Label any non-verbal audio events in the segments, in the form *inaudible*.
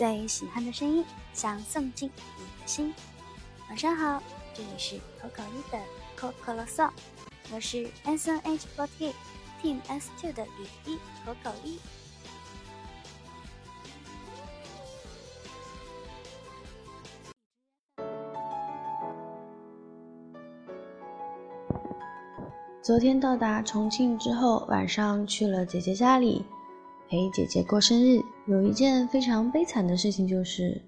最喜欢的声音，想送进你的心。晚上好，这里是口口一的口口啰嗦，我是 S N H forty Team S two 的雨一口口一。昨天到达重庆之后，晚上去了姐姐家里陪姐姐过生日。有一件非常悲惨的事情，就是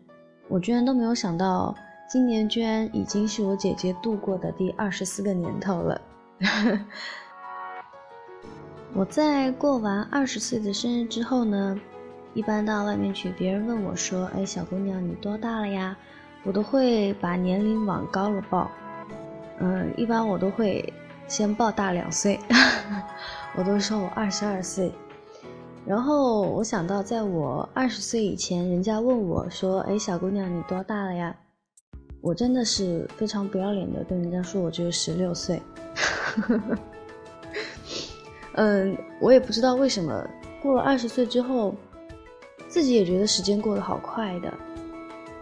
我居然都没有想到，今年居然已经是我姐姐度过的第二十四个年头了。*laughs* 我在过完二十岁的生日之后呢，一般到外面去，别人问我说：“哎，小姑娘，你多大了呀？”我都会把年龄往高了报。嗯，一般我都会。先报大两岁，*laughs* 我都说我二十二岁。然后我想到，在我二十岁以前，人家问我说：“哎，小姑娘，你多大了呀？”我真的是非常不要脸的跟人家说，我只有十六岁。嗯，我也不知道为什么，过了二十岁之后，自己也觉得时间过得好快的。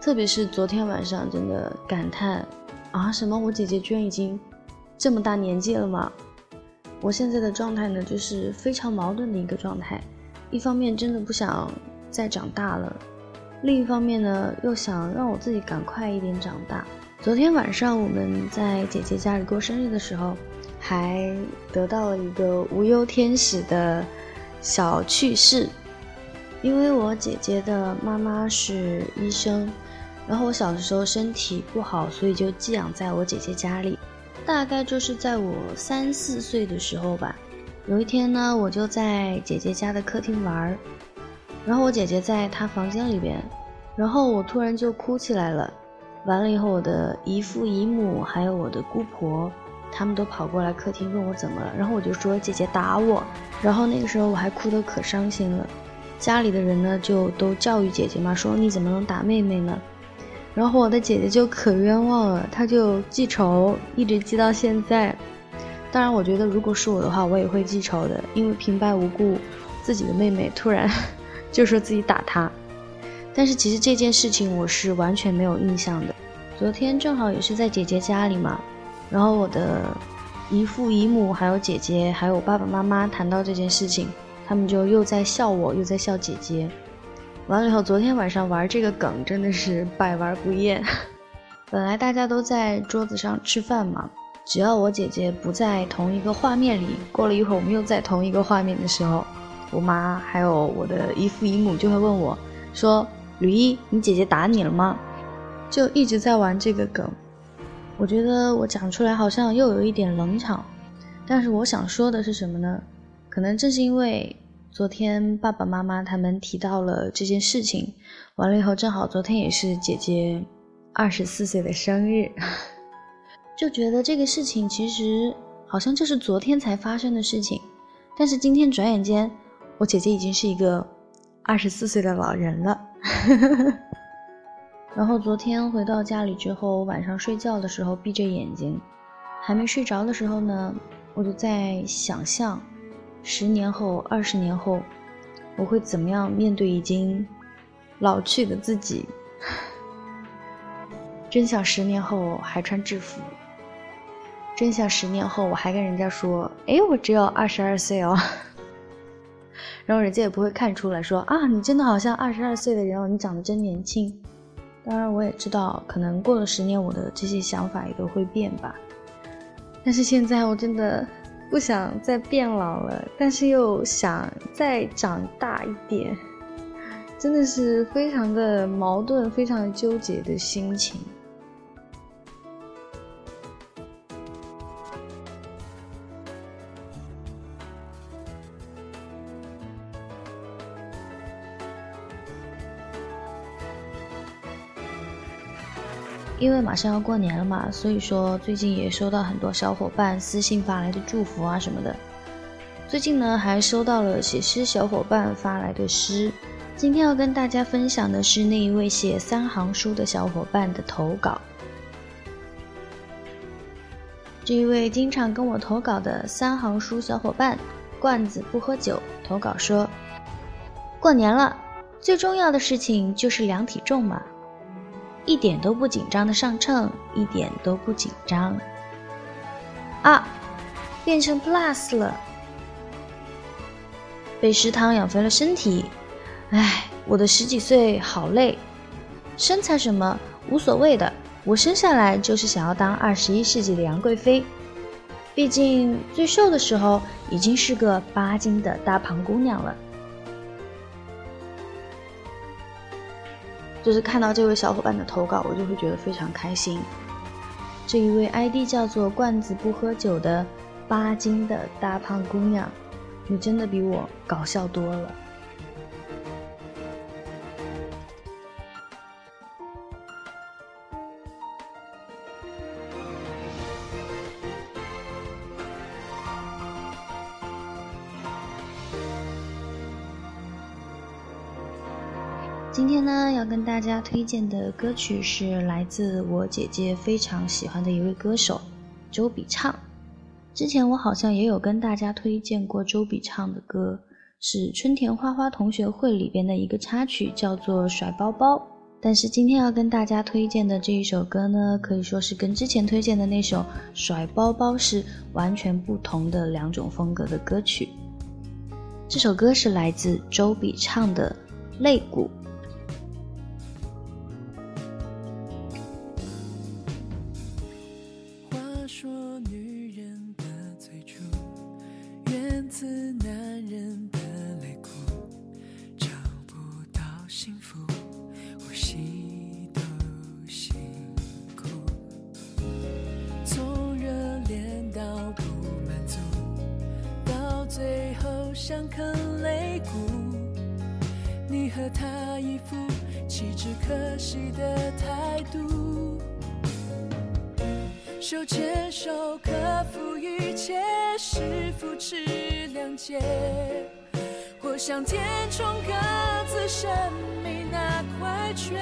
特别是昨天晚上，真的感叹啊，什么我姐姐居然已经。这么大年纪了吗？我现在的状态呢，就是非常矛盾的一个状态。一方面真的不想再长大了，另一方面呢，又想让我自己赶快一点长大。昨天晚上我们在姐姐家里过生日的时候，还得到了一个无忧天使的小趣事。因为我姐姐的妈妈是医生，然后我小的时候身体不好，所以就寄养在我姐姐家里。大概就是在我三四岁的时候吧，有一天呢，我就在姐姐家的客厅玩儿，然后我姐姐在她房间里边，然后我突然就哭起来了。完了以后，我的姨父姨母还有我的姑婆，他们都跑过来客厅问我怎么了，然后我就说姐姐打我，然后那个时候我还哭得可伤心了。家里的人呢就都教育姐姐嘛，说你怎么能打妹妹呢？然后我的姐姐就可冤枉了，她就记仇，一直记到现在。当然，我觉得如果是我的话，我也会记仇的，因为平白无故自己的妹妹突然 *laughs* 就说自己打她。但是其实这件事情我是完全没有印象的。昨天正好也是在姐姐家里嘛，然后我的姨父姨母还有姐姐还有我爸爸妈妈谈到这件事情，他们就又在笑我，又在笑姐姐。完了以后，昨天晚上玩这个梗真的是百玩不厌。*laughs* 本来大家都在桌子上吃饭嘛，只要我姐姐不在同一个画面里，过了一会儿我们又在同一个画面的时候，我妈还有我的姨父姨母就会问我，说：“吕一，你姐姐打你了吗？”就一直在玩这个梗。我觉得我讲出来好像又有一点冷场，但是我想说的是什么呢？可能正是因为。昨天爸爸妈妈他们提到了这件事情，完了以后正好昨天也是姐姐二十四岁的生日，就觉得这个事情其实好像就是昨天才发生的事情，但是今天转眼间我姐姐已经是一个二十四岁的老人了。*laughs* 然后昨天回到家里之后，晚上睡觉的时候闭着眼睛，还没睡着的时候呢，我就在想象。十年后、二十年后，我会怎么样面对已经老去的自己？*laughs* 真想十年后还穿制服，真想十年后我还跟人家说：“哎，我只有二十二岁哦。*laughs* ”然后人家也不会看出来说：“啊，你真的好像二十二岁的人哦，你长得真年轻。”当然，我也知道，可能过了十年，我的这些想法也都会变吧。但是现在，我真的。不想再变老了，但是又想再长大一点，真的是非常的矛盾、非常纠结的心情。因为马上要过年了嘛，所以说最近也收到很多小伙伴私信发来的祝福啊什么的。最近呢，还收到了写诗小伙伴发来的诗。今天要跟大家分享的是那一位写三行书的小伙伴的投稿。这一位经常跟我投稿的三行书小伙伴，罐子不喝酒投稿说：过年了，最重要的事情就是量体重嘛，一点都不紧张的上秤，一点都不紧张。啊，变成 plus 了，被食堂养肥了身体，唉，我的十几岁好累，身材什么无所谓的，我生下来就是想要当二十一世纪的杨贵妃，毕竟最瘦的时候已经是个八斤的大胖姑娘了。就是看到这位小伙伴的投稿，我就会觉得非常开心。这一位 ID 叫做“罐子不喝酒”的八斤的大胖姑娘，你真的比我搞笑多了。今天呢，要跟大家推荐的歌曲是来自我姐姐非常喜欢的一位歌手周笔畅。之前我好像也有跟大家推荐过周笔畅的歌，是春田花花同学会里边的一个插曲，叫做《甩包包》。但是今天要跟大家推荐的这一首歌呢，可以说是跟之前推荐的那首《甩包包》是完全不同的两种风格的歌曲。这首歌是来自周笔畅的《肋骨》。说女人的最初源自男人的泪哭找不到幸福呼吸都辛苦。从热恋到不满足到最后伤痕累骨你和他一副弃之可惜的态度？手牵手克服一切，是扶持谅解，或向填充各自生命那块缺。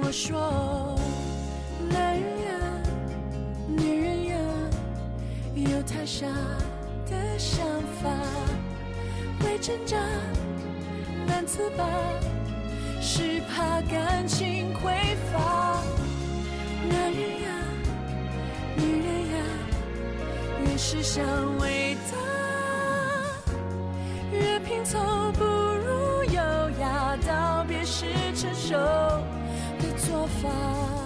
我说，男人呀，女人呀，有太傻。的想法会挣扎难自拔，是怕感情匮乏。人呀，女人呀，越是想伟大，越拼凑不如优雅道别是成熟的做法。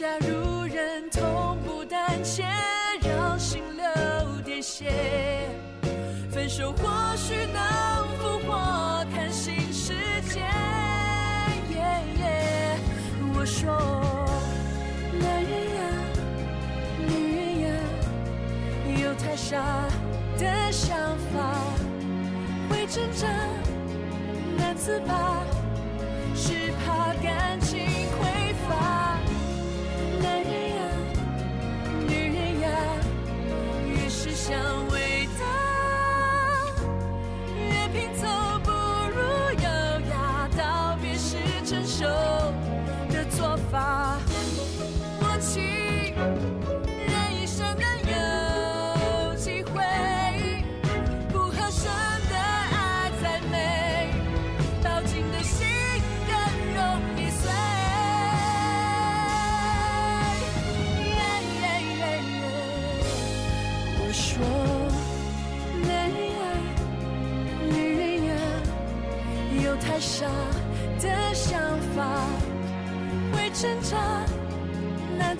假如忍痛不胆怯，让心流点血，分手或许能复活，看新世界。我说，男人呀，女人呀，有太傻的想法，会挣扎，难自拔，是怕感情匮乏。越是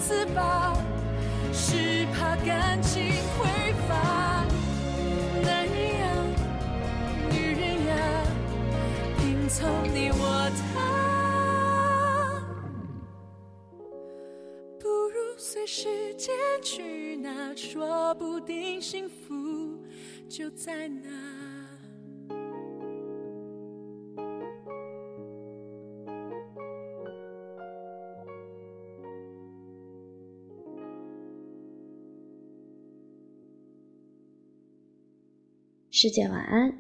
自拔，是怕感情匮乏。男人呀，女人呀，拼凑你我他，不如随时间去拿，说不定幸福就在那。师姐晚安。